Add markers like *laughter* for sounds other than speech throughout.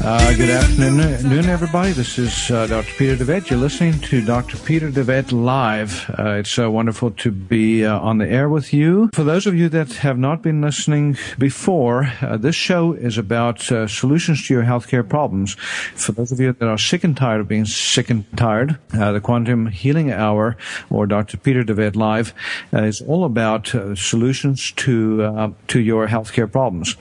Uh, good afternoon, everybody. This is uh, Dr. Peter DeVette. You're listening to Dr. Peter DeVette Live. Uh, it's so wonderful to be uh, on the air with you. For those of you that have not been listening before, uh, this show is about uh, solutions to your healthcare problems. For those of you that are sick and tired of being sick and tired, the Quantum Healing Hour or Dr. Peter DeVette Live is all about solutions to to your healthcare problems.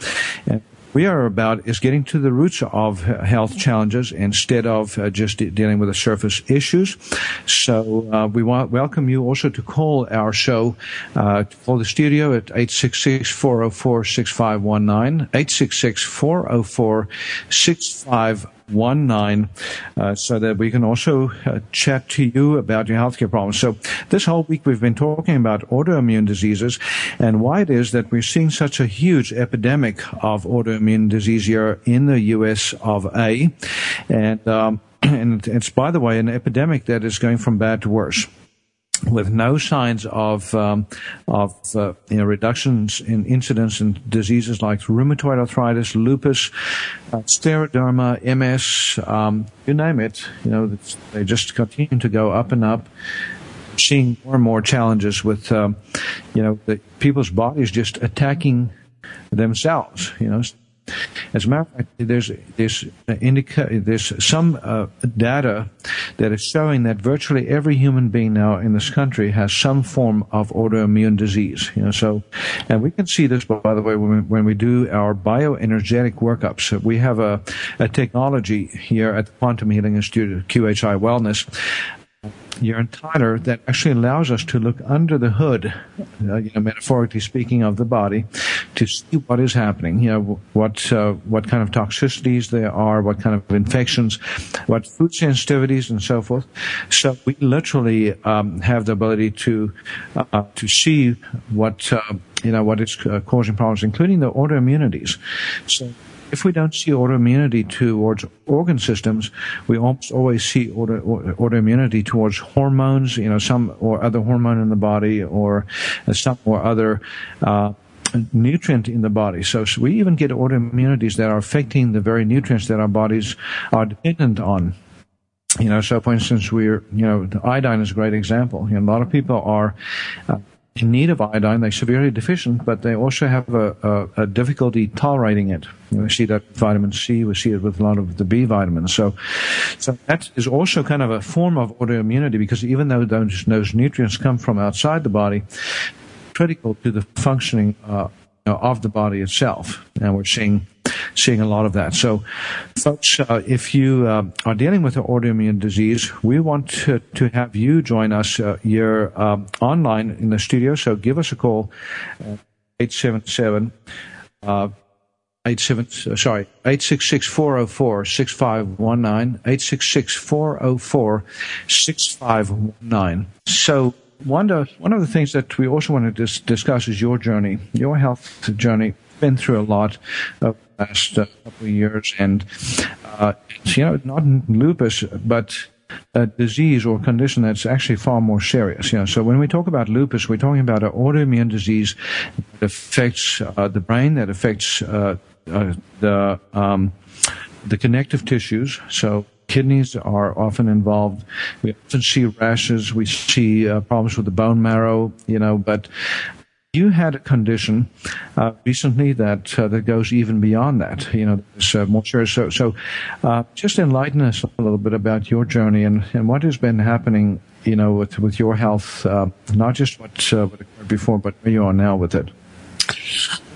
And we are about is getting to the roots of health challenges instead of uh, just de- dealing with the surface issues. So uh, we want welcome you also to call our show uh, for the studio at 866-404-6519, 866-404-6519 one nine, uh, so that we can also uh, chat to you about your healthcare problems. So this whole week we've been talking about autoimmune diseases and why it is that we're seeing such a huge epidemic of autoimmune disease here in the U.S. of A, and um, *clears throat* and it's by the way an epidemic that is going from bad to worse with no signs of um, of uh, you know reductions in incidence in diseases like rheumatoid arthritis, lupus, uh, scleroderma, MS, um, you name it. You know they just continue to go up and up. Seeing more and more challenges with um, you know the people's bodies just attacking themselves. You know as a matter of fact, there's there's indica- there's some uh, data that is showing that virtually every human being now in this country has some form of autoimmune disease. You know, so and we can see this by the way when we, when we do our bioenergetic workups. We have a, a technology here at the Quantum Healing Institute, QHI Wellness, urine titer that actually allows us to look under the hood, uh, you know, metaphorically speaking, of the body, to see what is happening. You know, what uh, what kind of toxicities there are, what kind of infections, what food sensitivities, and so forth. So we literally um, have the ability to uh, to see what uh, you know what is uh, causing problems, including the autoimmunities. So if we don't see autoimmunity towards organ systems, we almost always see auto, autoimmunity towards hormones, you know, some or other hormone in the body or some or other uh, nutrient in the body. So, so, we even get autoimmunities that are affecting the very nutrients that our bodies are dependent on. You know, so for instance, we're, you know, iodine is a great example. You know, a lot of people are uh, in need of iodine. They're severely deficient, but they also have a, a, a difficulty tolerating it. we see that with vitamin C. We see it with a lot of the B vitamins. So, so that is also kind of a form of autoimmunity because even though those, those nutrients come from outside the body, critical to the functioning uh, of the body itself. And we're seeing seeing a lot of that. So, folks, uh, if you uh, are dealing with an autoimmune disease, we want to, to have you join us uh, here um, online in the studio. So, give us a call at 877 uh, 87, uh, sorry, 866-404-6519, 866-404-6519. So, one of, one of the things that we also want to dis- discuss is your journey, your health journey. Been through a lot of the last uh, couple of years, and uh, you know, not lupus, but a disease or condition that's actually far more serious. You know, so when we talk about lupus, we're talking about an autoimmune disease that affects uh, the brain, that affects uh, uh, the um, the connective tissues. So kidneys are often involved. We often see rashes. We see uh, problems with the bone marrow. You know, but you had a condition uh, recently that uh, that goes even beyond that. You know, uh, more serious. So, so uh, just enlighten us a little bit about your journey and, and what has been happening. You know, with with your health, uh, not just what, uh, what occurred before, but where you are now with it.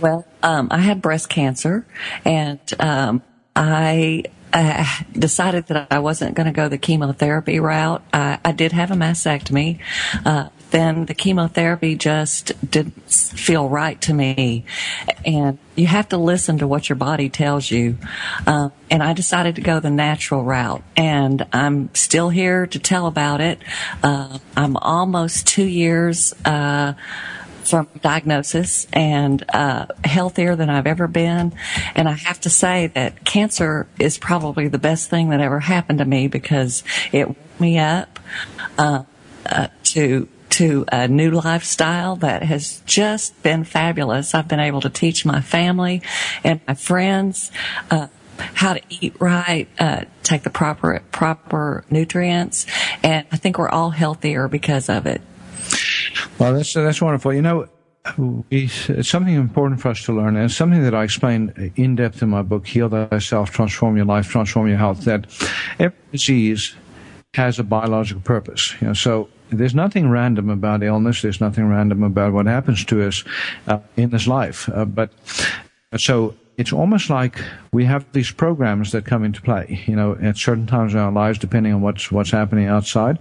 Well, um, I had breast cancer, and um, I uh, decided that I wasn't going to go the chemotherapy route. I, I did have a mastectomy. Uh, then the chemotherapy just didn't feel right to me. And you have to listen to what your body tells you. Uh, and I decided to go the natural route. And I'm still here to tell about it. Uh, I'm almost two years, uh, from diagnosis and uh, healthier than I've ever been. And I have to say that cancer is probably the best thing that ever happened to me because it woke me up uh, uh, to to a new lifestyle that has just been fabulous. I've been able to teach my family and my friends. Uh, how to eat right, uh, take the proper proper nutrients, and I think we're all healthier because of it. Well, that's that's wonderful. You know, we, it's something important for us to learn, and something that I explain in depth in my book, Heal Thyself, Transform Your Life, Transform Your Health. That every disease has a biological purpose. You know, so there's nothing random about illness. There's nothing random about what happens to us uh, in this life. Uh, but so it's almost like we have these programs that come into play, you know, at certain times in our lives, depending on what's what's happening outside.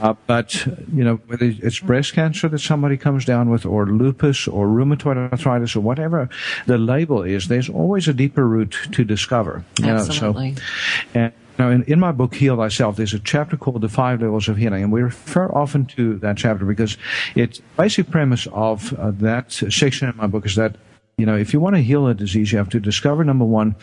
Uh, but you know, whether it's breast cancer that somebody comes down with, or lupus, or rheumatoid arthritis, or whatever the label is, there's always a deeper root to discover. You Absolutely. Know, so, and, now, in, in, my book, Heal Thyself, there's a chapter called The Five Levels of Healing, and we refer often to that chapter because its basic premise of uh, that section in my book is that you know, if you want to heal a disease, you have to discover number one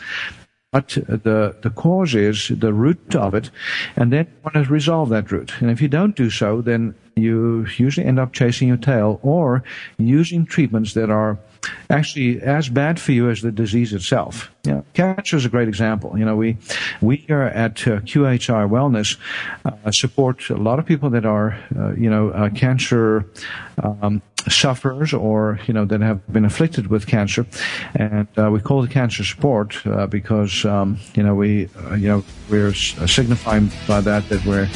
what the the cause is, the root of it, and then you want to resolve that root. And if you don't do so, then you usually end up chasing your tail or using treatments that are actually as bad for you as the disease itself. Cancer is a great example. You know, we we here at uh, QHI Wellness uh, support a lot of people that are, uh, you know, uh, cancer um, sufferers or you know that have been afflicted with cancer, and uh, we call it cancer support uh, because um, you know we uh, you know we're signifying by that that we're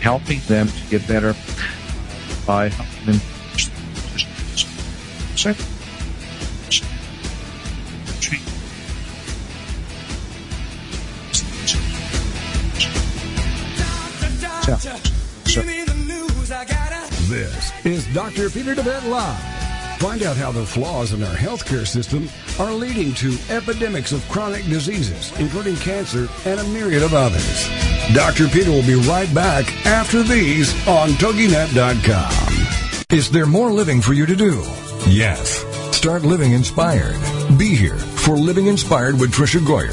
helping them to get better by helping them. Sorry. This is Dr. Peter DeVette Live. Find out how the flaws in our healthcare system are leading to epidemics of chronic diseases, including cancer and a myriad of others. Dr. Peter will be right back after these on TogiNet.com. Is there more living for you to do? Yes. Start living inspired. Be here for Living Inspired with Tricia Goyer,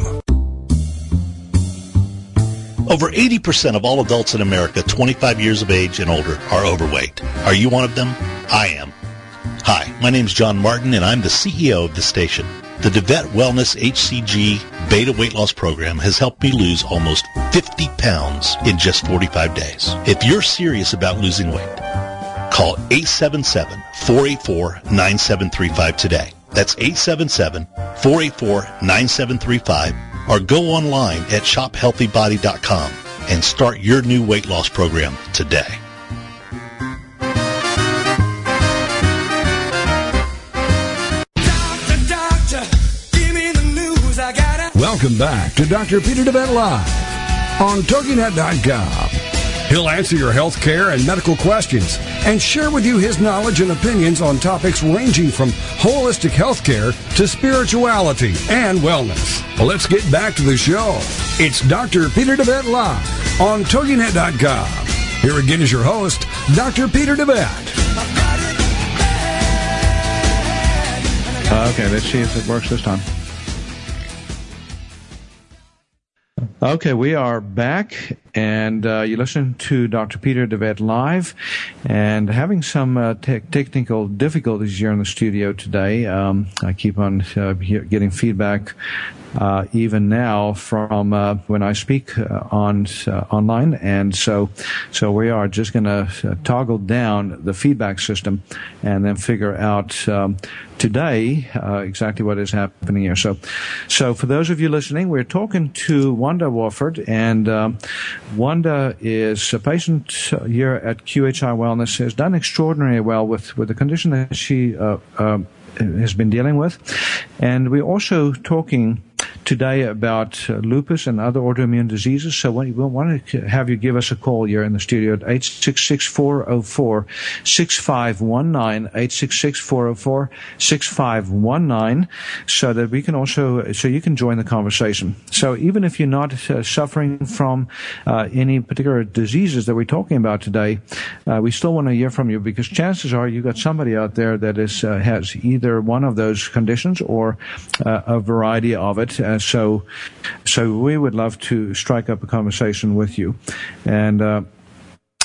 Over 80% of all adults in America 25 years of age and older are overweight. Are you one of them? I am. Hi, my name is John Martin and I'm the CEO of the station. The DeVette Wellness HCG Beta Weight Loss Program has helped me lose almost 50 pounds in just 45 days. If you're serious about losing weight, call 877-484-9735 today. That's 877-484-9735 or go online at shophealthybody.com and start your new weight loss program today. Welcome back to Dr. Peter DeVette Live on TogiNet.com. He'll answer your health care and medical questions and share with you his knowledge and opinions on topics ranging from holistic health care to spirituality and wellness. Well, let's get back to the show. It's Dr. Peter DeVette Live on TogiNet.com. Here again is your host, Dr. Peter DeVette. Uh, okay, let's see if it works this time. Okay, we are back, and uh, you listen to Dr. Peter DeVette live, and having some uh, te- technical difficulties here in the studio today. Um, I keep on uh, getting feedback uh, even now from uh, when I speak uh, on online, and so so we are just going to toggle down the feedback system and then figure out um, today uh, exactly what is happening here. So so for those of you listening, we're talking to Wanda Wofford, and um, Wanda is a patient here at QHI Wellness has done extraordinarily well with with the condition that she. Uh, um has been dealing with. And we're also talking today about uh, lupus and other autoimmune diseases. So we want to have you give us a call here in the studio at 866-404-6519, 866-404-6519, so that we can also, so you can join the conversation. So even if you're not uh, suffering from uh, any particular diseases that we're talking about today, uh, we still want to hear from you because chances are you've got somebody out there that is uh, has either one of those conditions or uh, a variety of it. Uh, so, so we would love to strike up a conversation with you, and. Uh,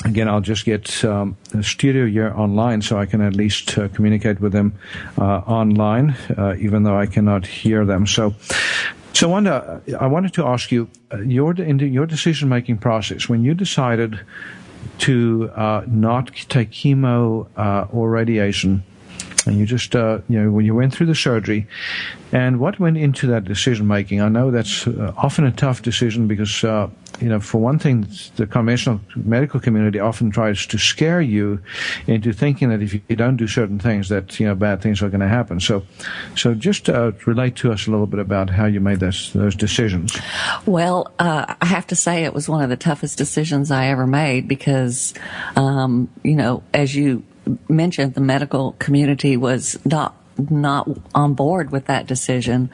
Again, I'll just get um, studio here online so I can at least uh, communicate with them uh, online, uh, even though I cannot hear them. So, so Wanda, I wanted to ask you uh, your in your decision making process when you decided to not take chemo or radiation, and you just uh, you know when you went through the surgery, and what went into that decision making? I know that's uh, often a tough decision because uh, you know for one thing, the conventional medical community often tries to scare you into thinking that if you don't do certain things, that you know bad things are going to happen. So, so just uh, relate to us a little bit about how you made those those decisions. Well, uh, I have to say it was one of the toughest decisions I ever made because, um, you know, as you mentioned, the medical community was not not on board with that decision.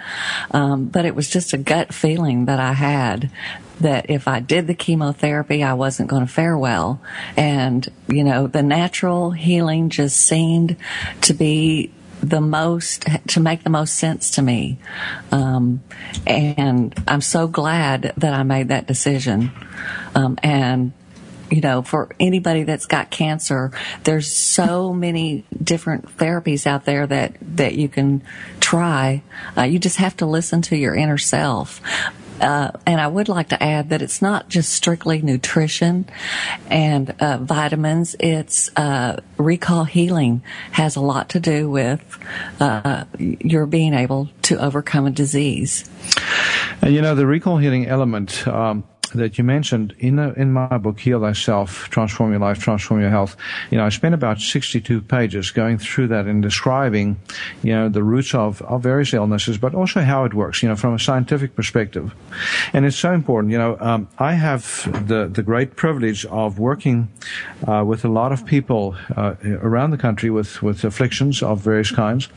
Um, but it was just a gut feeling that I had that if I did the chemotherapy, I wasn't going to fare well. And, you know, the natural healing just seemed to be the most to make the most sense to me um, and i'm so glad that i made that decision um, and you know for anybody that's got cancer there's so many different therapies out there that that you can try uh, you just have to listen to your inner self uh, and I would like to add that it's not just strictly nutrition and uh, vitamins. It's uh, recall healing has a lot to do with uh, your being able to overcome a disease. And you know the recall healing element. Um, that you mentioned in in my book, Heal Thyself, Transform Your Life, Transform Your Health. You know, I spent about 62 pages going through that and describing, you know, the roots of, of various illnesses, but also how it works, you know, from a scientific perspective. And it's so important. You know, um, I have the, the great privilege of working uh, with a lot of people uh, around the country with, with afflictions of various kinds.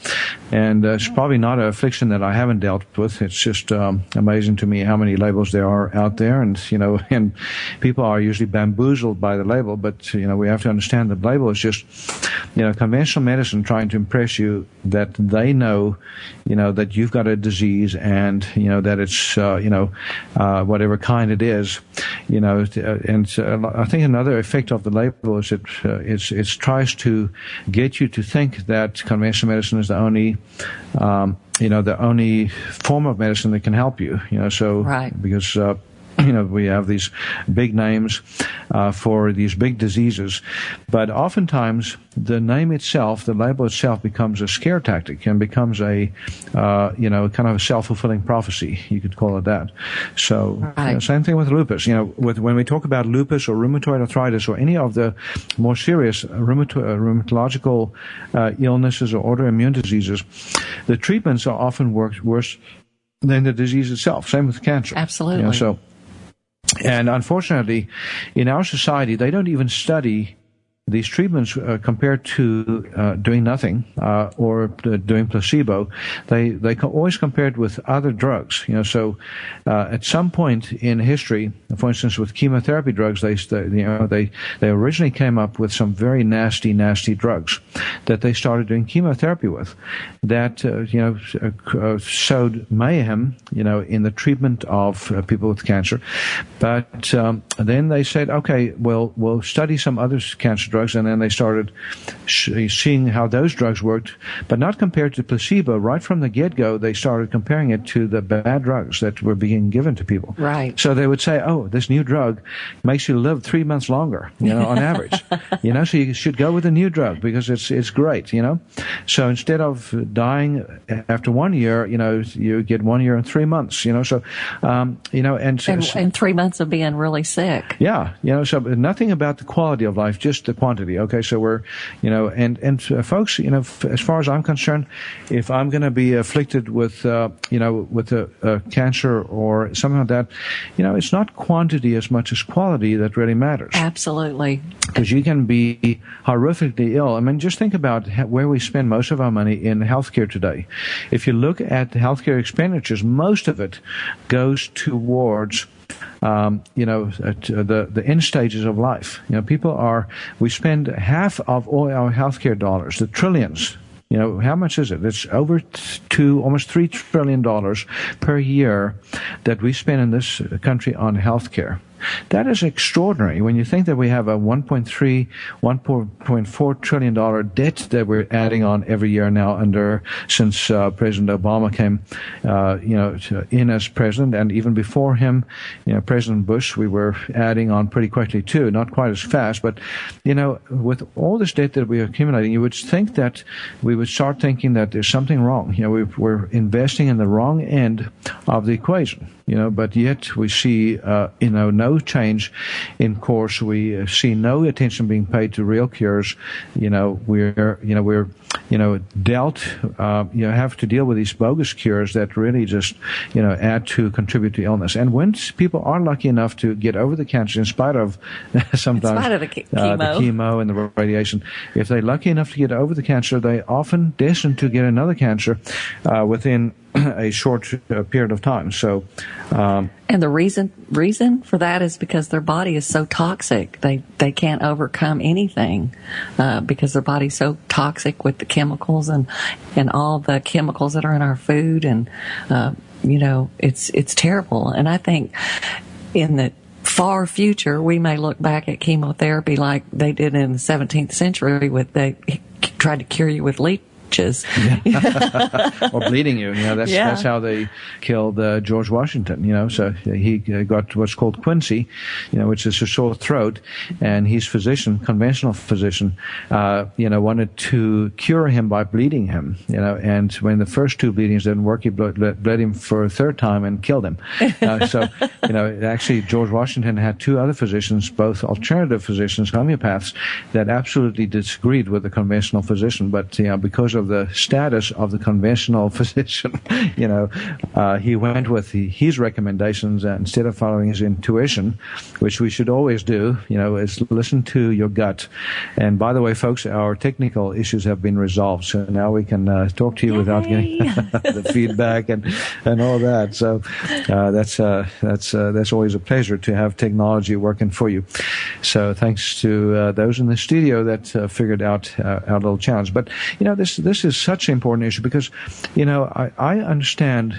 And uh, it's probably not an affliction that I haven't dealt with. It's just um, amazing to me how many labels there are out there. And you know, *laughs* and people are usually bamboozled by the label, but, you know, we have to understand the label is just, you know, conventional medicine trying to impress you that they know, you know, that you've got a disease and, you know, that it's, uh, you know, uh, whatever kind it is, you know, and uh, I think another effect of the label is it, uh, it's, it tries to get you to think that conventional medicine is the only, um, you know, the only form of medicine that can help you, you know, so, Right. because, uh, *coughs* you know, we have these big names uh, for these big diseases, but oftentimes the name itself, the label itself, becomes a scare tactic and becomes a, uh, you know, kind of a self-fulfilling prophecy. You could call it that. So, Right. you know, same thing with lupus. You know, with, when we talk about lupus or rheumatoid arthritis or any of the more serious rheumato- uh, rheumatological uh, illnesses or autoimmune diseases, the treatments are often worse, worse than the disease itself. Same with cancer. Absolutely. You know, so, and unfortunately, in our society, they don't even study these treatments uh, compared to uh, doing nothing uh, or uh, doing placebo. They they co- always compared with other drugs. You know, so uh, at some point in history, for instance, with chemotherapy drugs, they you know they they originally came up with some very nasty nasty drugs that they started doing chemotherapy with that uh, you know sowed mayhem you know in the treatment of people with cancer but um, then they said okay well we'll study some other cancer drugs and then they started sh- seeing how those drugs worked but not compared to placebo right from the get-go they started comparing it to the bad drugs that were being given to people Right. so they would say, "Oh, this new drug makes you live three months longer, you know, on average. *laughs* you know, so you should go with a new drug because it's it's great, you know. So instead of dying after one year, you know, you get one year and three months, you know. So, um, you know, and, And, and three months of being really sick. yeah, you know, so nothing about the quality of life, just the quantity. Okay, so we're, you know, and and uh, folks, you know, f- as far as I'm concerned, if I'm going to be afflicted with, uh, you know, with a, a cancer or something like that, you know, it's not quantity as much as quality that really matters Absolutely. because you can be horrifically ill. I mean, just think about where we spend most of our money in healthcare today. If you look at the healthcare expenditures, most of it goes towards. Um, you know, uh, the the end stages of life. You know, people are. We spend half of all our healthcare dollars, the trillions. You know, how much is it? It's over two, almost three trillion dollars per year that we spend in this country on healthcare. That is extraordinary. When you think that we have a 1.3, 1.4 trillion dollar debt that we're adding on every year now under since uh, President Obama came, uh, you know, in as president, and even before him, you know, President Bush, we were adding on pretty quickly too, not quite as fast, but you know, with all this debt that we're accumulating, you would think that we would start thinking that there's something wrong. You know, we, we're investing in the wrong end of the equation you know, but yet we see, uh, you know, no change in course. We uh, see no attention being paid to real cures. You know, we're, you know, we're, you know, dealt, uh, you know, have to deal with these bogus cures that really just, you know, add to contribute to illness. And when people are lucky enough to get over the cancer, in spite of *laughs* sometimes spite of the che- uh, the chemo. chemo and the radiation, if they're lucky enough to get over the cancer, they often destined to get another cancer uh, within *clears throat* a short uh, period of time. So, um, And the reason reason for that is because their body is so toxic. They they can't overcome anything uh, because their body's so toxic with the chemicals and and all the chemicals that are in our food and uh, you know it's it's terrible. And I think in the far future we may look back at chemotherapy like they did in the 17th century with they tried to cure you with leeches. *laughs* or bleeding you. You know, that's Yeah. that's how they killed uh, George Washington. You know, so he uh, got what's called quinsy, you know, which is a sore throat, and his physician, conventional physician, uh, you know, wanted to cure him by bleeding him. You know, and when the first two bleedings didn't work, he bled, bled, bled him for a third time and killed him. Uh, so, you know, actually, George Washington had two other physicians, both alternative physicians, homeopaths, that absolutely disagreed with the conventional physician, but you know, because of the status of the conventional *laughs* physician, you know, uh, he went with the, his recommendations uh, instead of following his intuition, which we should always do. You know, is listen to your gut. And by the way, folks, our technical issues have been resolved, so now we can uh, talk to you without getting *laughs* the feedback and and all that. So uh, that's uh, that's uh, that's always a pleasure to have technology working for you. So thanks to uh, those in the studio that uh, figured out uh, our little challenge. But you know, this this is such an important issue because you know I, I understand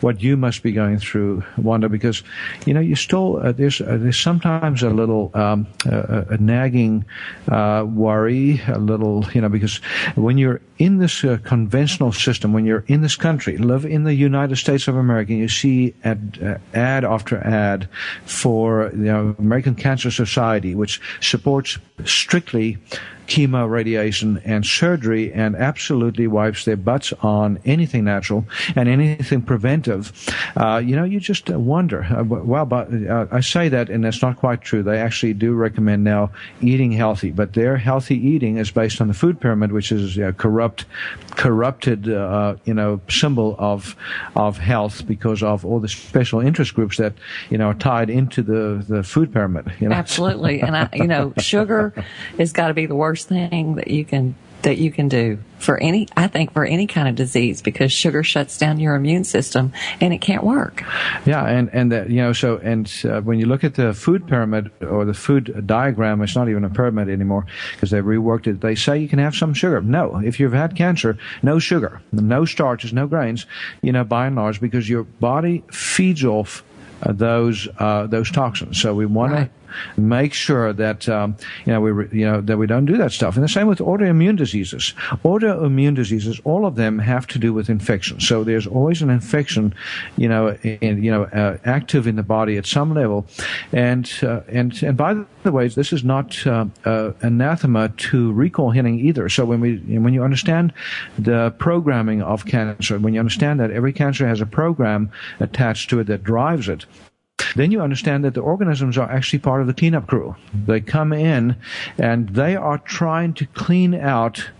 what you must be going through, Wanda, because you know you still uh, there's uh, there's sometimes a little um, a, a nagging uh, worry, a little you know because when you're in this uh, conventional system, when you're in this country, live in the United States of America, you see ad, uh, ad after ad for the American Cancer Society, which supports strictly chemo, radiation, and surgery and absolutely wipes their butts on anything natural and anything preventive, uh, you know, you just wonder. Uh, well, but uh, I say that, and that's not quite true. They actually do recommend now eating healthy, but their healthy eating is based on the food pyramid, which is a corrupt, corrupted, uh, you know, symbol of of health because of all the special interest groups that you know are tied into the the food pyramid. You know? Absolutely, and I, you know, sugar *laughs* has got to be the worst worst thing that you can that you can do for any I think for any kind of disease because sugar shuts down your immune system and it can't work. Yeah, and and that, you know so and uh, when you look at the food pyramid or the food diagram, it's not even a pyramid anymore because they've reworked it. They say you can have some sugar. No, if you've had cancer, no sugar, no starches, no grains. You know, by and large, because your body feeds off uh, those uh, those toxins. So we want right. to make sure that um, you know we re- you know that we don't do that stuff. And the same with autoimmune diseases. Autoimmune diseases, all of them have to do with infection. So there's always an infection, you know, in, you know, uh, active in the body at some level. And uh, and and by the way, this is not uh, uh, anathema to recall healing either. So when we when you understand the programming of cancer, when you understand that every cancer has a program attached to it that drives it, then you understand that the organisms are actually part of the cleanup crew. They come in and they are trying to clean out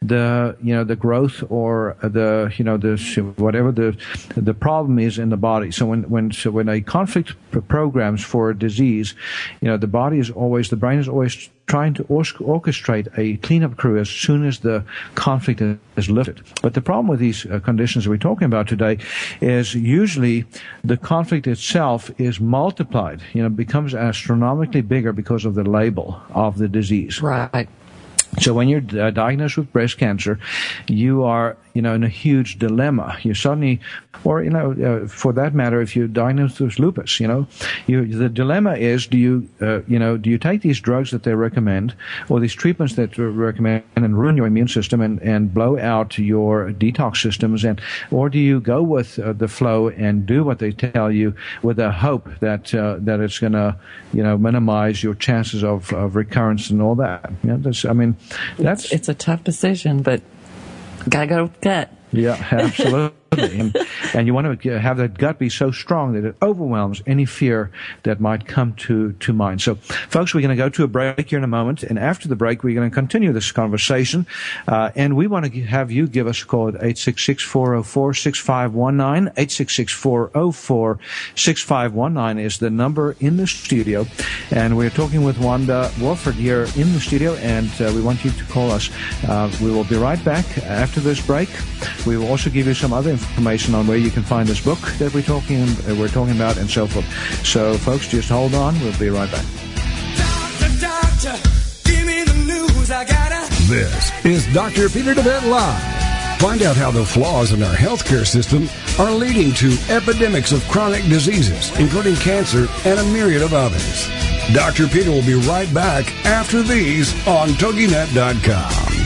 the you know the growth or the you know the whatever the the problem is in the body. So when when so when a conflict programs for a disease, you know the body is always the brain is always trying to orchestrate a cleanup crew as soon as the conflict is lifted. But the problem with these uh, conditions we're talking about today is usually the conflict itself is multiplied, you know, becomes astronomically bigger because of the label of the disease. Right. So when you're uh, diagnosed with breast cancer, you are you know, in a huge dilemma. You suddenly, or you know, uh, for that matter, if you're diagnosed with lupus, you know, you, the dilemma is: do you, uh, you know, do you take these drugs that they recommend, or these treatments that they recommend, and ruin your immune system and and blow out your detox systems, and or do you go with uh, the flow and do what they tell you with the hope that uh, that it's going to, you know, minimize your chances of, of recurrence and all that? You know, that's, I mean, that's it's, it's a tough decision, but Gotta go with gut. Yeah, absolutely. *laughs* and, and you want to have that gut be so strong that it overwhelms any fear that might come to, to mind. So, folks, we're going to go to a break here in a moment. And after the break, we're going to continue this conversation. Uh, and we want to have you give us a call at 866-404-6519. 866-404-6519 is the number in the studio. And we're talking with Wanda Wolford here in the studio. And uh, we want you to call us. Uh, we will be right back after this break. We will also give you some other information on where you can find this book that we're talking uh, we're talking about and so forth. So, folks, just hold on. We'll be right back. Doctor, doctor, give me the news. I gotta. This is Dr. Peter DeVette Live. Find out how the flaws in our healthcare system are leading to epidemics of chronic diseases, including cancer and a myriad of others. Dr. Peter will be right back after these on TogiNet.com.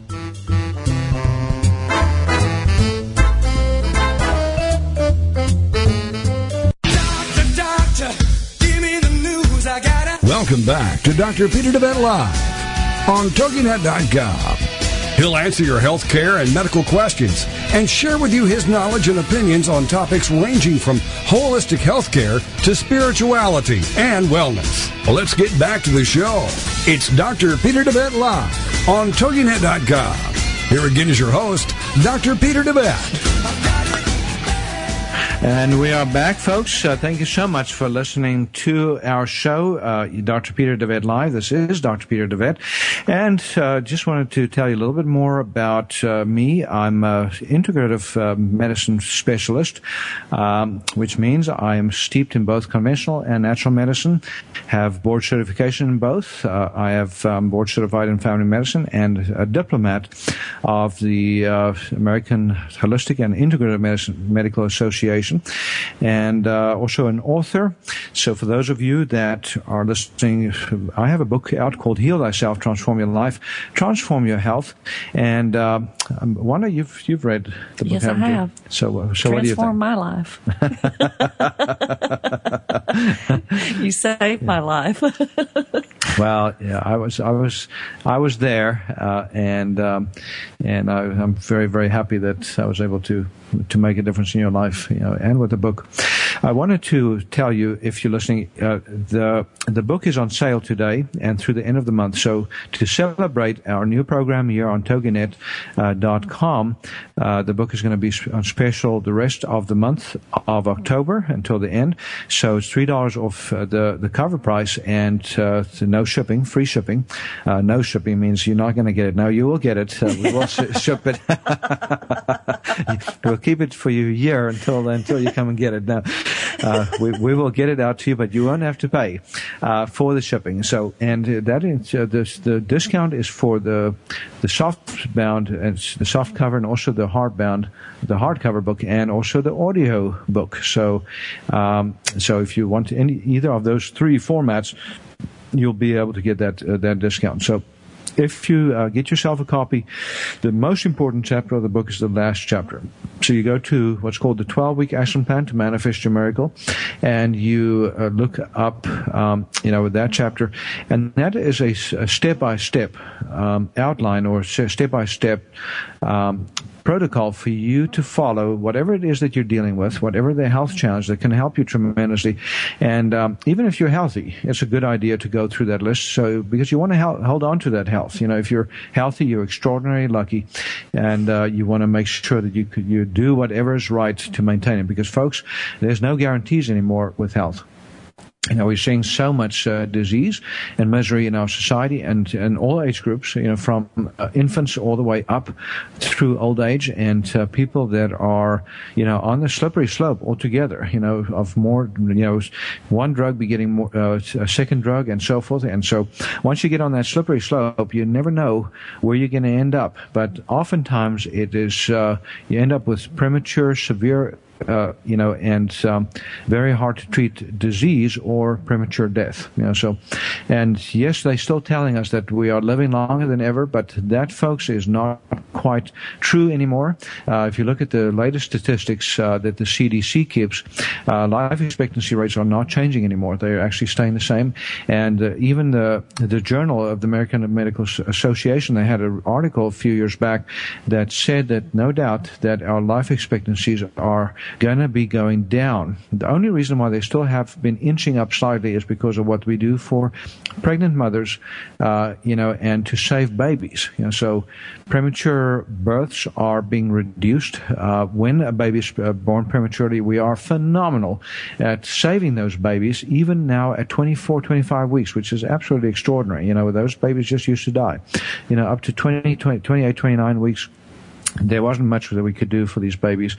Welcome back to Dr. Peter DeVet Live on TogiNet.com. He'll answer your health care and medical questions and share with you his knowledge and opinions on topics ranging from holistic health care to spirituality and wellness. Let's get back to the show. It's Dr. Peter DeVet Live on TogiNet.com. Here again is your host, Dr. Peter DeVet. And we are back, folks. Uh, thank you so much for listening to our show, uh, Dr. Peter DeVet Live. This is Dr. Peter DeVet. And uh, just wanted to tell you a little bit more about uh, me. I'm an integrative uh, medicine specialist, um, which means I am steeped in both conventional and natural medicine, have board certification in both. Uh, I have um, board certified in family medicine and a diplomat of the American Holistic and Integrative Medicine Medical Association, and uh, also an author. So, for those of you that are listening, I have a book out called "Heal Thyself, Transform Your Life, Transform Your Health," and uh, I wonder you've you've read the book, Yes, I haven't you? So, uh, so what do you Transform think? my life. *laughs* you saved my life. *laughs* Well, yeah, I was, I was, I was there, uh, and um, and I, I'm very, very happy that I was able to to make a difference in your life, you know, and with the book. I wanted to tell you, if you're listening, uh, the the book is on sale today and through the end of the month. So to celebrate our new program here on TogiNet.com, uh, the book is going to be on special the rest of the month of October until the end. So it's three dollars off uh, the the cover price and uh, no shipping, free shipping. Uh, no shipping means you're not going to get it. No, you will get it. Uh, we will *laughs* sh- ship it. *laughs* we'll keep it for you a year until until you come and get it. Now, uh, we we will get it out to you, but you won't have to pay uh, for the shipping. So, and uh, that is uh, the the discount is for the the soft bound and the soft cover, and also the hardbound, the hardcover book, and also the audio book. So, um, so if you want any either of those three formats, you'll be able to get that uh, that discount. So if you uh, get yourself a copy, the most important chapter of the book is the last chapter. So you go to what's called the 12 week action plan to manifest your miracle, and you uh, look up, um, you know, that chapter, and that is a step by step outline or step by step protocol for you to follow, whatever it is that you're dealing with, whatever the health challenge that can help you tremendously. And um, even if you're healthy, it's a good idea to go through that list. So because you want to hel- hold on to that health. You know, if you're healthy, you're extraordinarily lucky, and uh, you want to make sure that you could, you do whatever is right to maintain it. Because folks, there's no guarantees anymore with health. You know, we're seeing so much uh, disease and misery in our society and, and all age groups, you know, from uh, infants all the way up through old age and uh, people that are, you know, on the slippery slope altogether, you know, of more, you know, one drug begetting more, uh, a second drug and so forth. And so once you get on that slippery slope, you never know where you're going to end up. But oftentimes it is, uh, you end up with premature, severe uh, you know, and um, very hard to treat disease or premature death. You know, so, and yes, they're still telling us that we are living longer than ever, but that, folks, is not quite true anymore. Uh, if you look at the latest statistics uh, that the CDC keeps, uh, life expectancy rates are not changing anymore. They're actually staying the same. And uh, even the the Journal of the American Medical Association, they had an article a few years back that said that no doubt that our life expectancies are going to be going down. The only reason why they still have been inching up slightly is because of what we do for pregnant mothers, uh, you know, and to save babies. You know, so premature births are being reduced. Uh, when a baby is uh, born prematurely, we are phenomenal at saving those babies, even now at 24, 25 weeks, which is absolutely extraordinary. You know, those babies just used to die. You know, up to 20, 20 28, 29 weeks there wasn't much that we could do for these babies,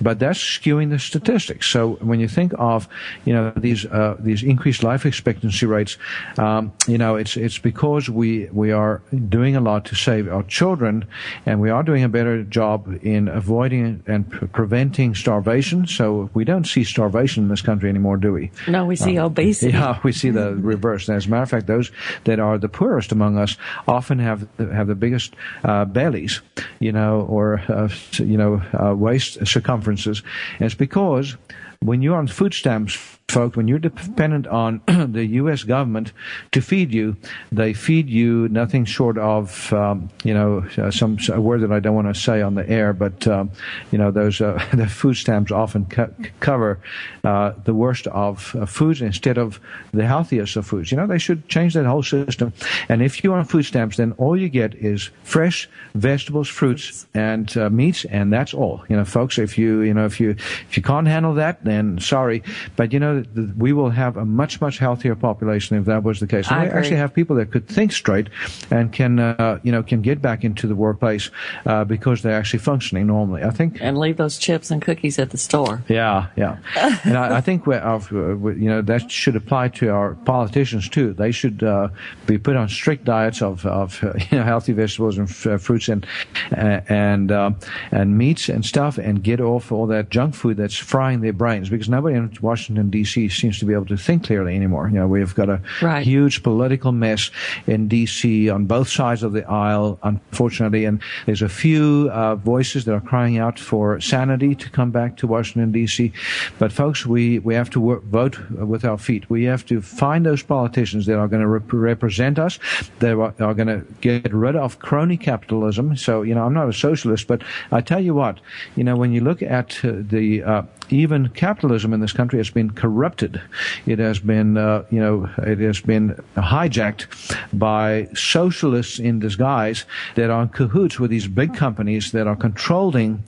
but that's skewing the statistics. So when you think of, you know, these uh, these increased life expectancy rates, um, you know, it's it's because we we are doing a lot to save our children, and we are doing a better job in avoiding and pre- preventing starvation. So we don't see starvation in this country anymore, do we? No, we see uh, obesity. *laughs* Yeah, we see the *laughs* reverse. And as a matter of fact, those that are the poorest among us often have have the biggest uh, bellies, you know or uh, you know uh, waist circumferences. And it's because when you're on food stamps folks, when you're dependent on *clears throat* the U.S. government to feed you, they feed you nothing short of, um, you know, uh, some a word that I don't want to say on the air, but um, you know, those uh, *laughs* the food stamps often co- cover uh, the worst of uh, foods instead of the healthiest of foods. You know, they should change that whole system. And if you're on food stamps, then all you get is fresh vegetables, fruits, and uh, meats, and that's all. You know, folks, if you you know if you if you can't handle that, then sorry, but you know we will have a much much healthier population if that was the case. And we actually have people that could think straight and can uh, you know can get back into the workplace uh, because they're actually functioning normally. I think and leave those chips and cookies at the store. Yeah, yeah. *laughs* and I, I think our, uh, you know that should apply to our politicians too. They should uh, be put on strict diets of of uh, *laughs* you know healthy vegetables and f- uh, fruits and and um, and meats and stuff, and get off all that junk food that's frying their brains because nobody in Washington D.C D.C. seems to be able to think clearly anymore. You know, we've got a right. huge political mess in D.C. on both sides of the aisle, unfortunately, and there's a few uh, voices that are crying out for sanity to come back to Washington D.C. But folks, we we have to work, vote with our feet. We have to find those politicians that are going to rep- represent us. That are, are going to get rid of crony capitalism. So you know, I'm not a socialist, but I tell you what, you know, when you look at uh, the uh, even capitalism in this country has been corrupted. It has been, uh, you know, it has been hijacked by socialists in disguise that are in cahoots with these big companies that are controlling,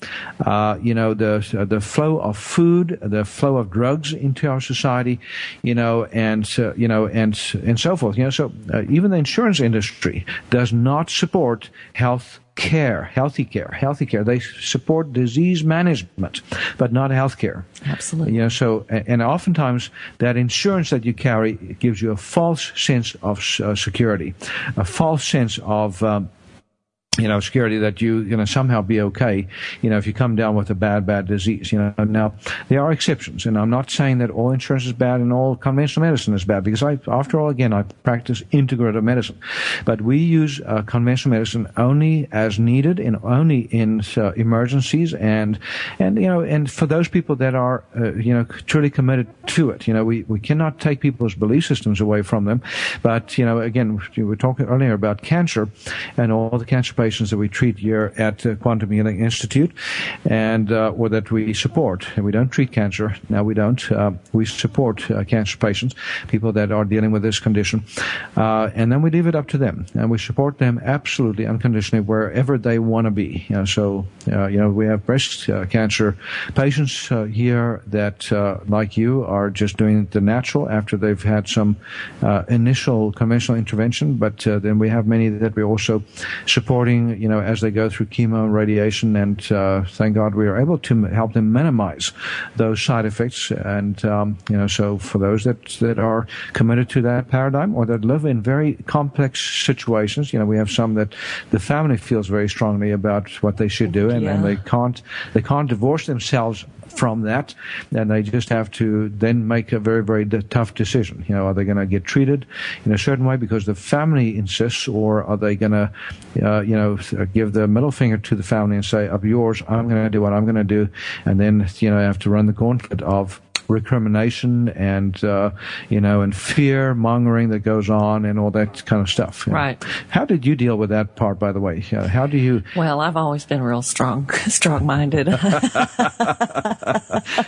uh, you know, the the flow of food, the flow of drugs into our society, you know, and uh, you know, and and so forth. You know, so uh, even the insurance industry does not support health care, healthy care, healthy care. They support disease management, but not health care. Absolutely. You know, so, and oftentimes that insurance that you carry gives you a false sense of uh, security, a false sense of, um, you know, security that you going to somehow be okay, you know, if you come down with a bad, bad disease, you know. Now, there are exceptions, and I'm not saying that all insurance is bad and all conventional medicine is bad, because I, after all, again, I practice integrative medicine. But we use uh, conventional medicine only as needed and only in uh, emergencies and, and, you know, and for those people that are, uh, you know, truly committed to it. You know, we, we cannot take people's belief systems away from them. But, you know, again, we were talking earlier about cancer and all the cancer patients that we treat here at uh, Quantum Healing Institute, and uh, or that we support. And we don't treat cancer. Now we don't. Uh, we support uh, cancer patients, people that are dealing with this condition, uh, and then we leave it up to them, and we support them absolutely unconditionally wherever they want to be. You know, so uh, you know we have breast cancer patients here that, like you, are just doing the natural after they've had some initial conventional intervention, but then we have many that we're also supporting supporting, you know, as they go through chemo and radiation. And uh, thank God we are able to help them minimize those side effects. And um, you know, so for those that that are committed to that paradigm or that live in very complex situations, you know, we have some that the family feels very strongly about what they should do, and, yeah. and they can't they can't divorce themselves from that, and they just have to then make a very, very tough decision. You know, are they going to get treated in a certain way because the family insists, or are they going to, uh, you know, give the middle finger to the family and say, "Up yours, I'm going to do what I'm going to do," and then you know have to run the gauntlet of recrimination and uh, you know and fear mongering that goes on and all that kind of stuff. you know. Right. How did you deal with that part, by the way? Uh, how do you Well, I've always been real strong, *laughs* strong-minded. *laughs*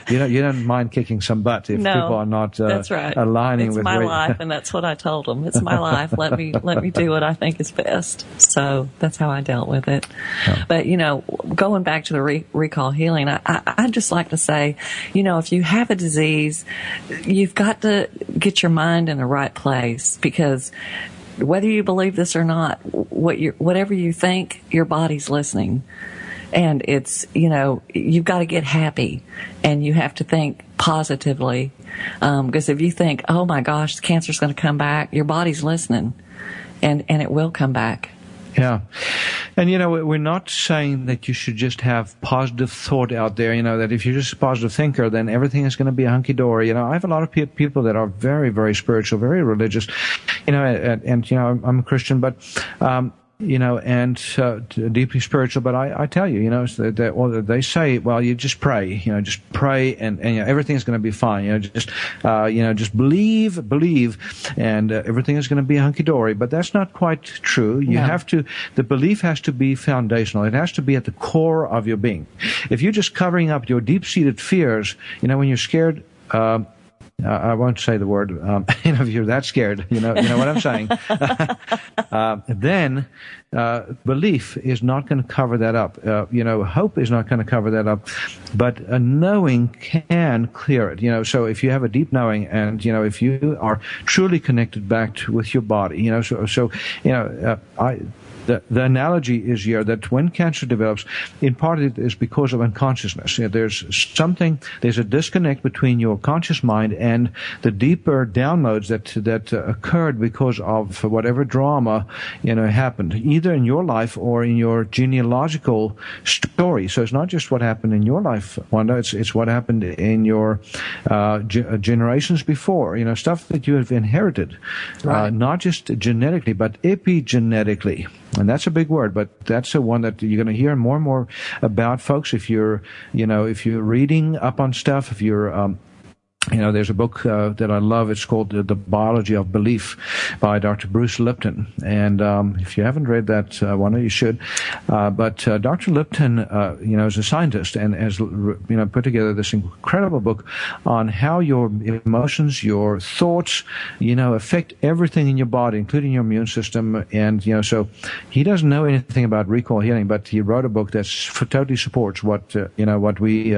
you know you don't mind kicking some butt if no, people are not uh, that's right. aligning it's with my where- life, *laughs* and that's what I told them. It's my life. Let me let me do what I think is best. So that's how I dealt with it. But you know, going back to the re- recall healing, I, I I just like to say, you know, if you have a disease, you've got to get your mind in the right place because whether you believe this or not, what you whatever you think, your body's listening. And it's, you know, you've got to get happy and you have to think positively. Um, because if you think, oh my gosh, cancer's going to come back, your body's listening and, and it will come back. Yeah. And, you know, we're not saying that you should just have positive thought out there, you know, that if you're just a positive thinker, then everything is going to be hunky dory. You know, I have a lot of pe- people that are very, very spiritual, very religious, you know, and, and you know, I'm a Christian, but, um, you know, and uh, deeply spiritual. But I, I tell you, you know, that, that, well, they say, well, you just pray, you know, just pray, and, and you know, everything's going to be fine. You know, just uh, you know, just believe, believe, and uh, everything is going to be hunky dory. But that's not quite true. You No. have to. The belief has to be foundational. It has to be at the core of your being. If you're just covering up your deep-seated fears, you know, when you're scared. Uh, I won't say the word. Um, *laughs* you know, if you're that scared, you know, you know what I'm saying. *laughs* uh, then uh, belief is not going to cover that up. Uh, you know, hope is not going to cover that up, but a knowing can clear it. You know, so if you have a deep knowing, and you know, if you are truly connected back to, with your body, you know, so so you know, uh, I the, the analogy is here that when cancer develops, in part it is because of unconsciousness. You know, there's something, there's a disconnect between your conscious mind and the deeper downloads that that uh, occurred because of whatever drama you know happened, either in your life or in your genealogical story. So it's not just what happened in your life, Wanda. It's it's what happened in your uh, ge- uh, generations before. You know, stuff that you have inherited, uh, not just genetically but epigenetically. And that's a big word, but that's the one that you're going to hear more and more about, folks. If you're, you know, if you're reading up on stuff, if you're, um, you know, there's a book uh, that I love. It's called the, the Biology of Belief by Dr. Bruce Lipton. And um, if you haven't read that uh, one, you should. Uh, but uh, Dr. Lipton, uh, you know, is a scientist and has, you know, put together this incredible book on how your emotions, your thoughts, you know, affect everything in your body, including your immune system. And you know, so he doesn't know anything about recall healing, but he wrote a book that totally supports what uh, you know what we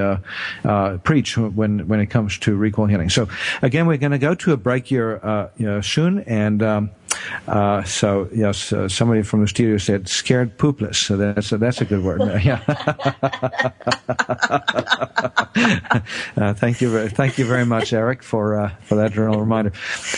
preach when when it comes to recall healing. So again, we're going to go to a break here uh, soon, and um, uh, so yes, uh, somebody from the studio said "scared poopless," so that's a, that's a good word. *laughs* yeah. *laughs* uh, thank you, very, thank you very much, Eric, for uh, for that reminder.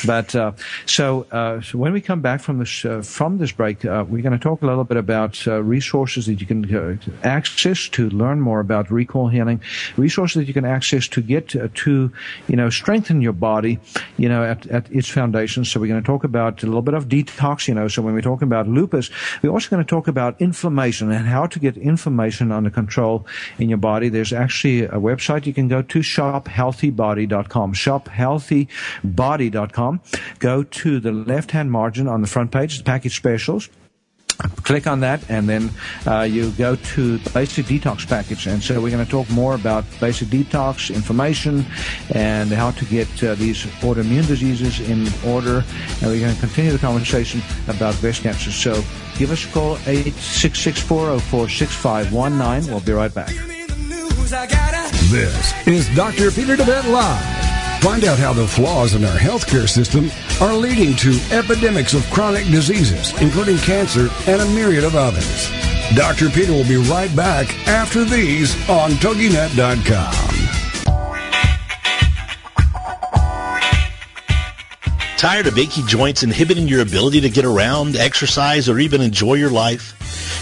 But uh, so, uh, so when we come back from this uh, from this break, uh, we're going to talk a little bit about uh, resources that you can uh, access to learn more about recall healing, resources that you can access to get uh, to you know strengthen your body, you know at, at its foundation. So we're going to talk about a little bit of detox. You know, so when we're talking about lupus, we're also going to talk about inflammation and how to get inflammation under control in your body. There's actually a website you can go to shophealthybody.com. Shophealthybody.com. Go to the left-hand margin on the front page, the package specials click on that and then uh, you go to the basic detox package and so we're going to talk more about basic detox information and how to get uh, these autoimmune diseases in order and we're going to continue the conversation about breast cancer so give us a call 866-404-6519 we'll be right back. This is Dr. Peter DeVette Live. Find out how the flaws in our healthcare system are leading to epidemics of chronic diseases, including cancer and a myriad of others. Dr. Peter will be right back after these on TogiNet.com. Tired of achy joints inhibiting your ability to get around, exercise, or even enjoy your life?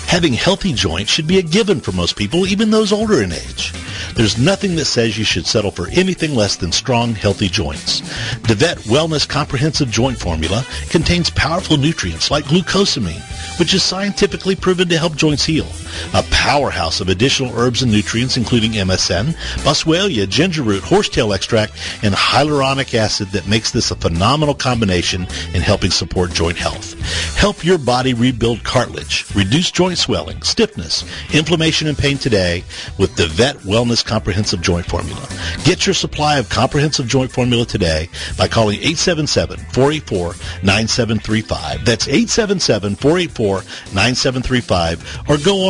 Having healthy joints should be a given for most people, even those older in age. There's nothing that says you should settle for anything less than strong, healthy joints. DeVette Wellness Comprehensive Joint Formula contains powerful nutrients like glucosamine, which is scientifically proven to help joints heal. A powerhouse of additional herbs and nutrients including MSM, boswellia, ginger root, horsetail extract, and hyaluronic acid that makes this a phenomenal combination in helping support joint health. Help your body rebuild cartilage, reduce joint swelling, stiffness, inflammation, and pain today with DeVette Wellness Comprehensive Joint Formula. Get your supply of comprehensive joint formula today by calling 877-484-9735. That's 877-484-9735 or go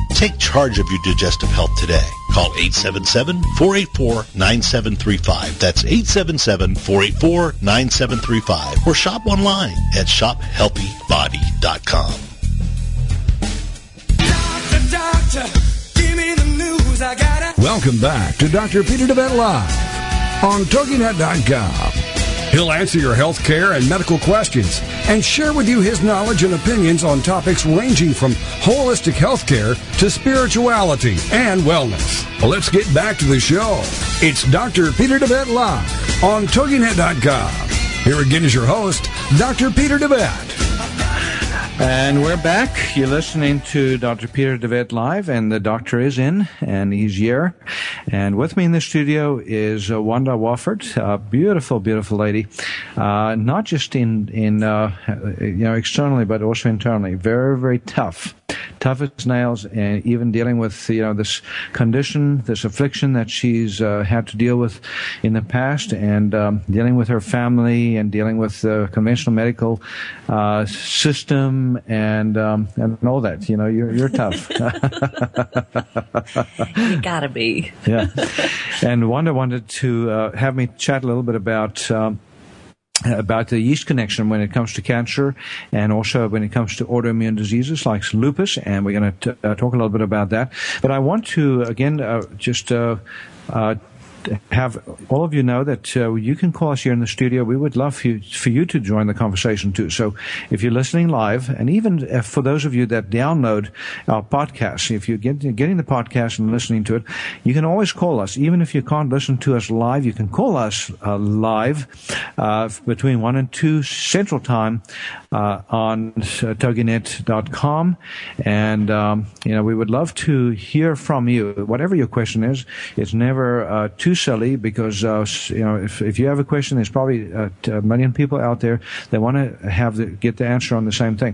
Take charge of your digestive health today. Call 877-484-9735. That's 877-484-9735. Or shop online at shophealthybody.com. Doctor, doctor, news. Gotta. Welcome back to Dr. Peter DeVette Live on TogiNet.com. He'll answer your health care and medical questions and share with you his knowledge and opinions on topics ranging from holistic health care to spirituality and wellness. Let's get back to the show. It's Dr. Peter DeVette Live on TogiNet.com. Here again is your host, Dr. Peter DeVette. And we're back. You're listening to Dr. Peter DeVette live, and the doctor is in, and he's here. And with me in the studio is uh, Wanda Wofford, a beautiful, beautiful lady. Uh, not just in in uh, you know externally, but also internally. Very, very tough tough as nails, and even dealing with you know this condition, this affliction that she's uh, had to deal with in the past, and um, dealing with her family, and dealing with the conventional medical uh, system, and um, and all that. You know, you're you're tough. *laughs* *laughs* you gotta be. yeah. And Wanda wanted to uh, have me chat a little bit about. Um, about the yeast connection when it comes to cancer and also when it comes to autoimmune diseases like lupus. And we're going to uh, talk a little bit about that. But I want to, again, uh, just uh, uh have all of you know that uh, you can call us here in the studio. We would love for you, for you to join the conversation too. So if you're listening live, and even uh, for those of you that download our podcast, if you're getting, the podcast and listening to it, you can always call us. Even if you can't listen to us live, you can call us uh, live uh, between 1 and 2 Central Time uh, on uh, toginet.com. And, um, you know, we would love to hear from you. Whatever your question is, it's never uh, too silly because, uh, you know, if, if you have a question, there's probably uh, a million people out there that want to have the, get the answer on the same thing.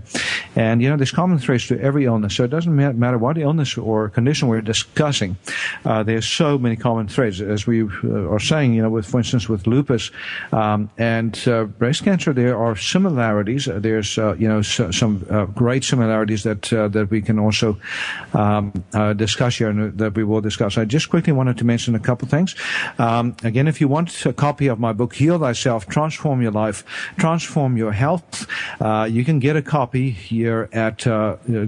And, you know, there's common threads to every illness. So it doesn't matter what illness or condition we're discussing. Uh, there's so many common threads. As we uh, are saying, you know, with, for instance, with lupus um, and uh, breast cancer, there are similarities. There's, uh, you know, so, some great similarities that that we can also um, discuss here and that we will discuss. I just quickly wanted to mention a couple things. Um, again, if you want a copy of my book, Heal Thyself, Transform Your Life, Transform Your Health, uh, you can get a copy here at uh, the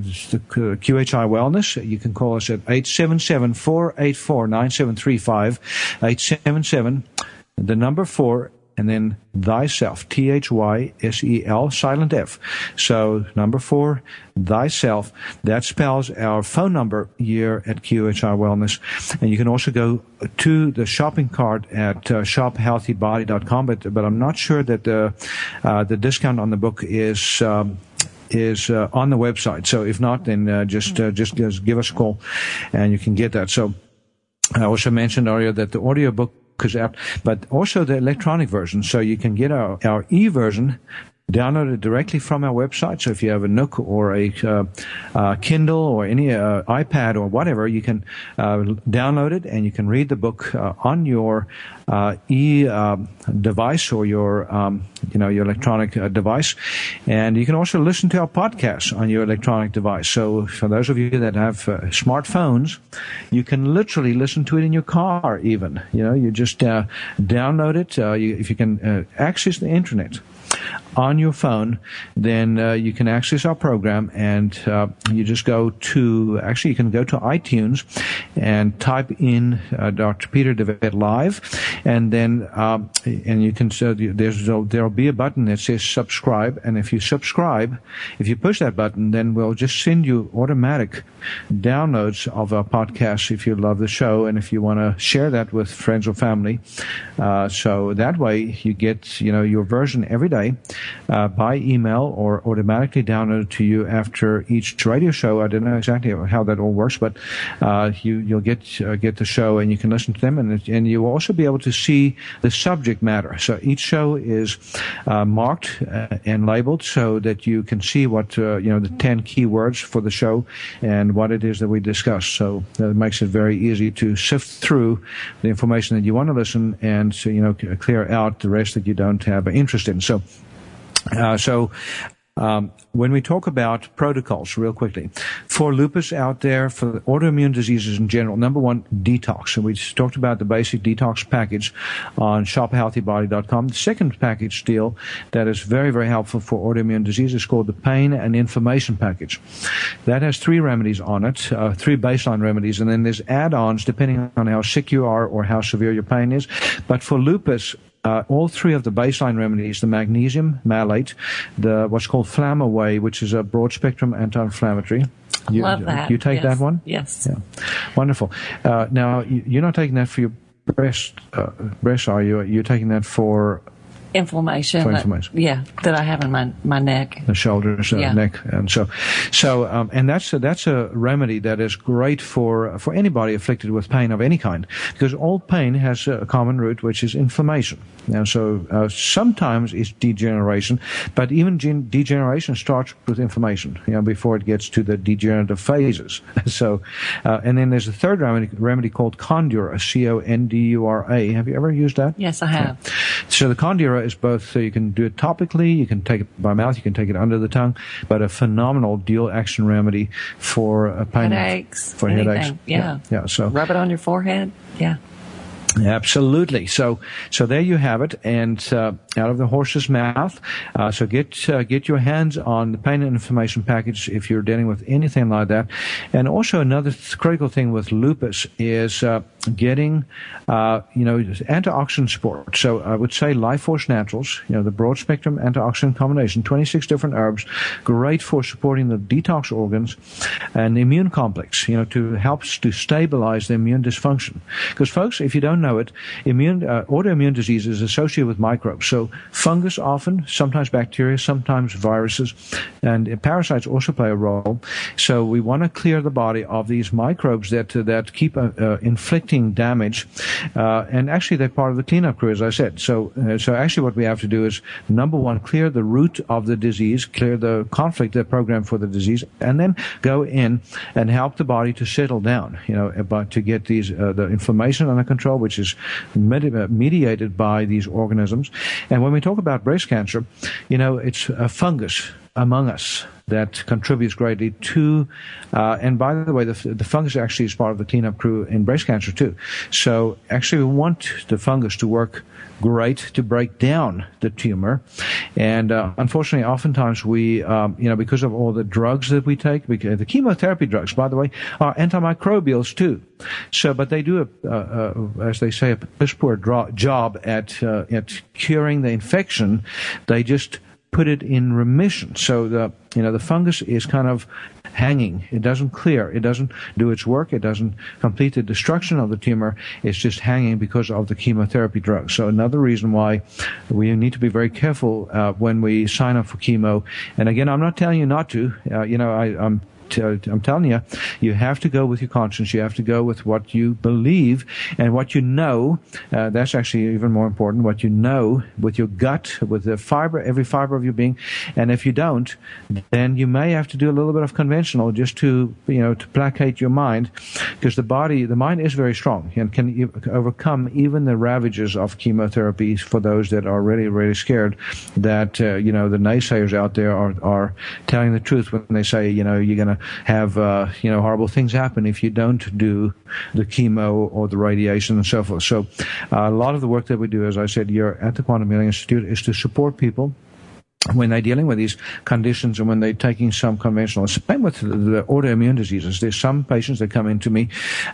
QHI Wellness. You can call us at 877 484 9735. 877 the number four and then thyself, T-H-Y-S-E-L, silent F. So number four, thyself. That spells our phone number here at QHI Wellness. And you can also go to the shopping cart at uh, shophealthybody.com, but, but I'm not sure that the, uh, the discount on the book is, um, is uh, on the website. So if not, then uh, just, uh, just just give us a call, and you can get that. So I also mentioned earlier that the audiobook out, but also the electronic version. So you can get our, our e version download it directly from our website. So if you have a Nook or a uh, uh, Kindle or any uh, iPad or whatever, you can uh, download it and you can read the book uh, on your uh, e device or your um, you know your electronic device, and you can also listen to our podcast on your electronic device. So for those of you that have smartphones, you can literally listen to it in your car. Even you know you just download it. You, if you can access the internet on your phone, then uh, you can access our program and uh, you just go to, actually, you can go to iTunes and type in uh, Dr. Peter DeVette Live, and then, um, and you can, so there's, there'll be a button that says subscribe, and if you subscribe, if you push that button, then we'll just send you automatic downloads of our podcast if you love the show and if you want to share that with friends or family. Uh, so that way you get, you know, your version every day uh, by email or automatically downloaded to you after each radio show. I don't know exactly how that all works, but uh, you you'll get uh, get the show and you can listen to them, and and you will also be able to see the subject matter. So each show is uh, marked uh, and labeled so that you can see what uh, you know the ten keywords for the show and what it is that we discuss. So that makes it very easy to sift through the information that you want to listen and so, you know clear out the rest that you don't have interest in. So uh, so um, when we talk about protocols, real quickly, for lupus out there, for autoimmune diseases in general, number one, detox. And we talked about the basic detox package on shophealthybody.com. The second package deal that is very, very helpful for autoimmune diseases is called the pain and inflammation package. That has three remedies on it, uh, three baseline remedies, and then there's add-ons depending on how sick you are or how severe your pain is. But for lupus, uh, all three of the baseline remedies, the magnesium malate, the what's called Flamaway, which is a broad spectrum anti-inflammatory. You, Love that. You take yes. that one? Yes. Yeah. Wonderful. Uh, now, you're not taking that for your breast, uh, breast, are you? You're taking that for inflammation. For inflammation. That, yeah, that I have in my my neck, the shoulders, uh, yeah. neck, and so, so, um, and that's a, that's a remedy that is great for for anybody afflicted with pain of any kind, because all pain has a common root, which is inflammation. And so uh, sometimes it's degeneration, but even gen- degeneration starts with inflammation, you know, before it gets to the degenerative phases. *laughs* so, uh, and then there's a third remedy, remedy called Condura, C-O-N-D-U-R-A. Have you ever used that? Yes, I have. Yeah. So the Condura is both, so you can do it topically, you can take it by mouth, you can take it under the tongue, but a phenomenal dual action remedy for uh, pain. Headaches. For anything. headaches. Yeah. yeah. Yeah. So rub it on your forehead. Yeah. Absolutely. So, so there you have it, and uh, out of the horse's mouth. Uh, so get uh, get your hands on the pain and inflammation package if you're dealing with anything like that. And also another th- critical thing with lupus is uh, getting, uh, you know, antioxidant support. So I would say Life Force Naturals, you know, the broad spectrum antioxidant combination, 26 different herbs, great for supporting the detox organs and the immune complex. You know, to helps to stabilize the immune dysfunction. Because folks, if you don't know it, immune uh, autoimmune disease is associated with microbes. So fungus often, sometimes bacteria, sometimes viruses, and parasites also play a role. So we want to clear the body of these microbes that uh, that keep uh, uh inflicting damage. Uh, and actually, they're part of the cleanup crew, as I said. So uh, so actually, what we have to do is number one, clear the root of the disease, clear the conflict, the program for the disease, and then go in and help the body to settle down. You know, about to get these the inflammation under control, which is med- mediated by these organisms. And when we talk about breast cancer, you know, it's a fungus among us that contributes greatly to, uh, and by the way, the, the fungus actually is part of the cleanup crew in breast cancer too. So actually we want the fungus to work great to break down the tumor. And uh, unfortunately, oftentimes we, um, you know, because of all the drugs that we take, because the chemotherapy drugs, by the way, are antimicrobials too. So, but they do, a, as they say, a piss poor dro- job at uh, at curing the infection. They just put it in remission. So the you know the fungus is kind of hanging. It doesn't clear. It doesn't do its work. It doesn't complete the destruction of the tumor. It's just hanging because of the chemotherapy drugs. So another reason why we need to be very careful uh, when we sign up for chemo. And again, I'm not telling you not to. Uh, you know, I, I'm I'm telling you, you have to go with your conscience. You have to go with what you believe and what you know. Uh, that's actually even more important. What you know with your gut, with the fiber, every fiber of your being. And if you don't, then you may have to do a little bit of conventional just to, you know, to placate your mind, because the body, the mind is very strong and can e- overcome even the ravages of chemotherapy for those that are really, really scared that, uh, you know, the naysayers out there are, are telling the truth when they say, you know, you're going to have, uh, you know, horrible things happen if you don't do the chemo or the radiation and so forth. So uh, a lot of the work that we do, as I said here at the Quantum Healing Institute, is to support people when they're dealing with these conditions and when they're taking some conventional. Same with the, autoimmune diseases. There's some patients that come into me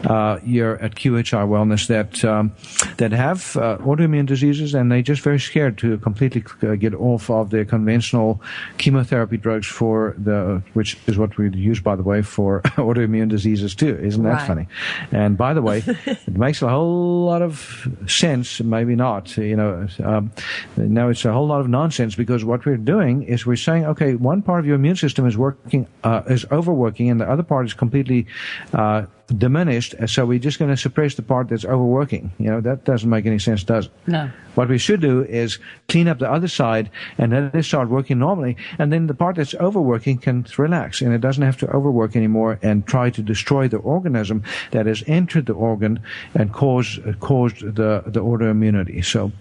uh, here at QHI Wellness that um, that have uh, autoimmune diseases and they're just very scared to completely uh, get off of their conventional chemotherapy drugs for the which is what we use by the way for *laughs* autoimmune diseases too. Isn't that Right. funny? And by the way, *laughs* it makes a whole lot of sense. Maybe not. You know, um, now it's a whole lot of nonsense because what we're doing is we're saying, okay, one part of your immune system is working, uh, is overworking, and the other part is completely uh, diminished. So we're just going to suppress the part that's overworking. You know, that doesn't make any sense, does it? No. What we should do is clean up the other side and let it start working normally. And then the part that's overworking can relax and it doesn't have to overwork anymore and try to destroy the organism that has entered the organ and caused, caused the, the autoimmunity. So,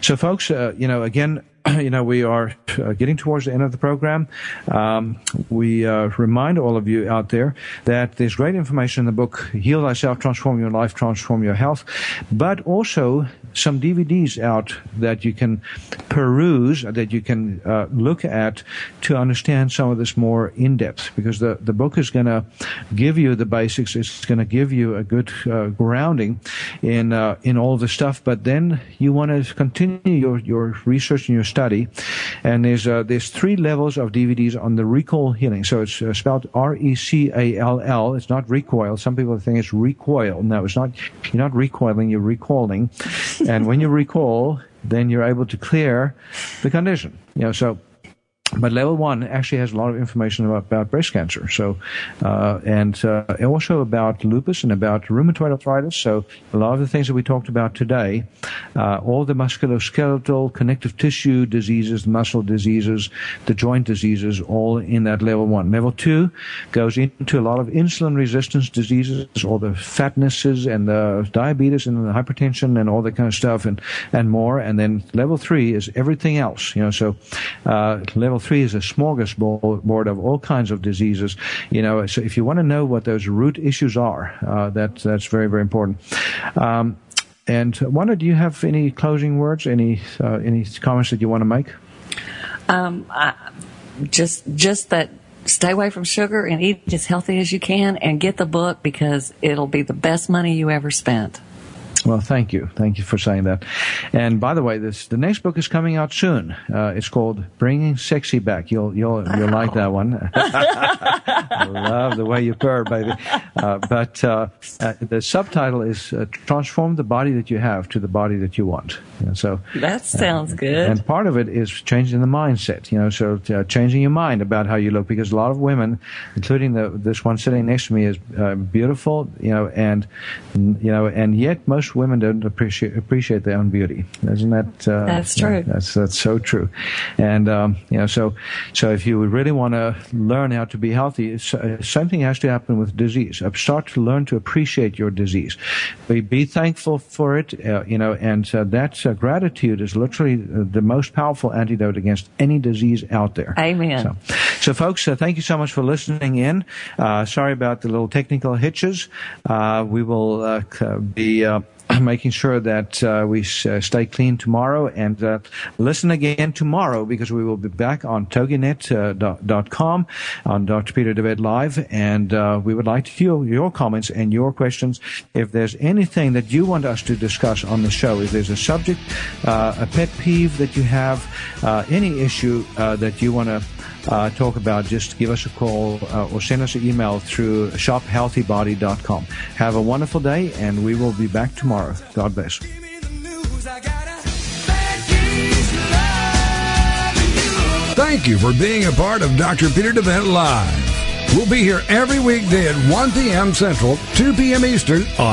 so folks, uh, you know, again, *clears throat* you know, we are uh, getting towards the end of the program. Um, we uh, remind all of you out there that there's great information in the book, Heal Thyself, Transform Your Life, Transform Your Health, but also some DVDs out that you can peruse, that you can uh, look at to understand some of this more in depth. Because the, the book is going to give you the basics. It's going to give you a good uh, grounding in uh, in all the stuff. But then you want to continue your, your research and your study. And there's uh, there's three levels of DVDs on the recall healing. So it's uh, spelled R E C A L L. It's not recoil. Some people think it's recoil. No, it's not. You're not recoiling. You're recalling. and when you *laughs* recall, then you're able to clear the condition. You know, so but level one actually has a lot of information about, about breast cancer. So, uh, and uh, also about lupus and about rheumatoid arthritis. So, a lot of the things that we talked about today, uh, all the musculoskeletal, connective tissue diseases, muscle diseases, the joint diseases, all in that level one. Level two goes into a lot of insulin resistance diseases, all the fatnesses and the diabetes and the hypertension and all that kind of stuff, and and more. And then level three is everything else. You know, so uh, level three is a smorgasbord of all kinds of diseases. You know, so if you want to know what those root issues are, uh, that that's very very important. Um, and Wanda, do you have any closing words? Any uh, any comments that you want to make? Um, I, just just that stay away from sugar and eat as healthy as you can and get the book because it'll be the best money you ever spent. Well, thank you, thank you for saying that. And by the way, this the next book is coming out soon. Uh, it's called "Bringing Sexy Back." You'll you'll you'll like that one. *laughs* I love the way you purr, baby. Uh, but uh, uh, the subtitle is uh, "Transform the body that you have to the body that you want." Know, so That sounds good. and part of it is changing the mindset, you know, so uh, changing your mind about how you look, because a lot of women, including the, this one sitting next to me, is uh, beautiful, you know, and you know, and yet most women don't appreciate appreciate their own beauty. Isn't that? Uh, That's true. That's that's so true, and um, you know, so so if you really want to learn how to be healthy, uh, something has to happen with disease. Uh, Start to learn to appreciate your disease. Be, be thankful for it, uh, you know, and uh, that uh, gratitude is literally the most powerful antidote against any disease out there. Amen. So, so folks, uh, thank you so much for listening in. Uh, sorry about the little technical hitches. Uh, we will uh, be. Uh, *clears throat* Making sure that uh, we s- uh, stay clean tomorrow and uh, listen again tomorrow because we will be back on toginet.com on Dr. Peter DeVette Live. And uh, we would like to hear your comments and your questions. If there's anything that you want us to discuss on the show, if there's a subject, uh, a pet peeve that you have, uh, any issue uh, that you want to uh, talk about, just give us a call uh, or send us an email through shophealthybody.com. Have a wonderful day, and we will be back tomorrow. God bless. Give me the news. I got a bad case loving you. Thank you for being a part of Dr. Peter DeVette Live. We'll be here every weekday at 1 p.m. Central, 2 p.m. Eastern on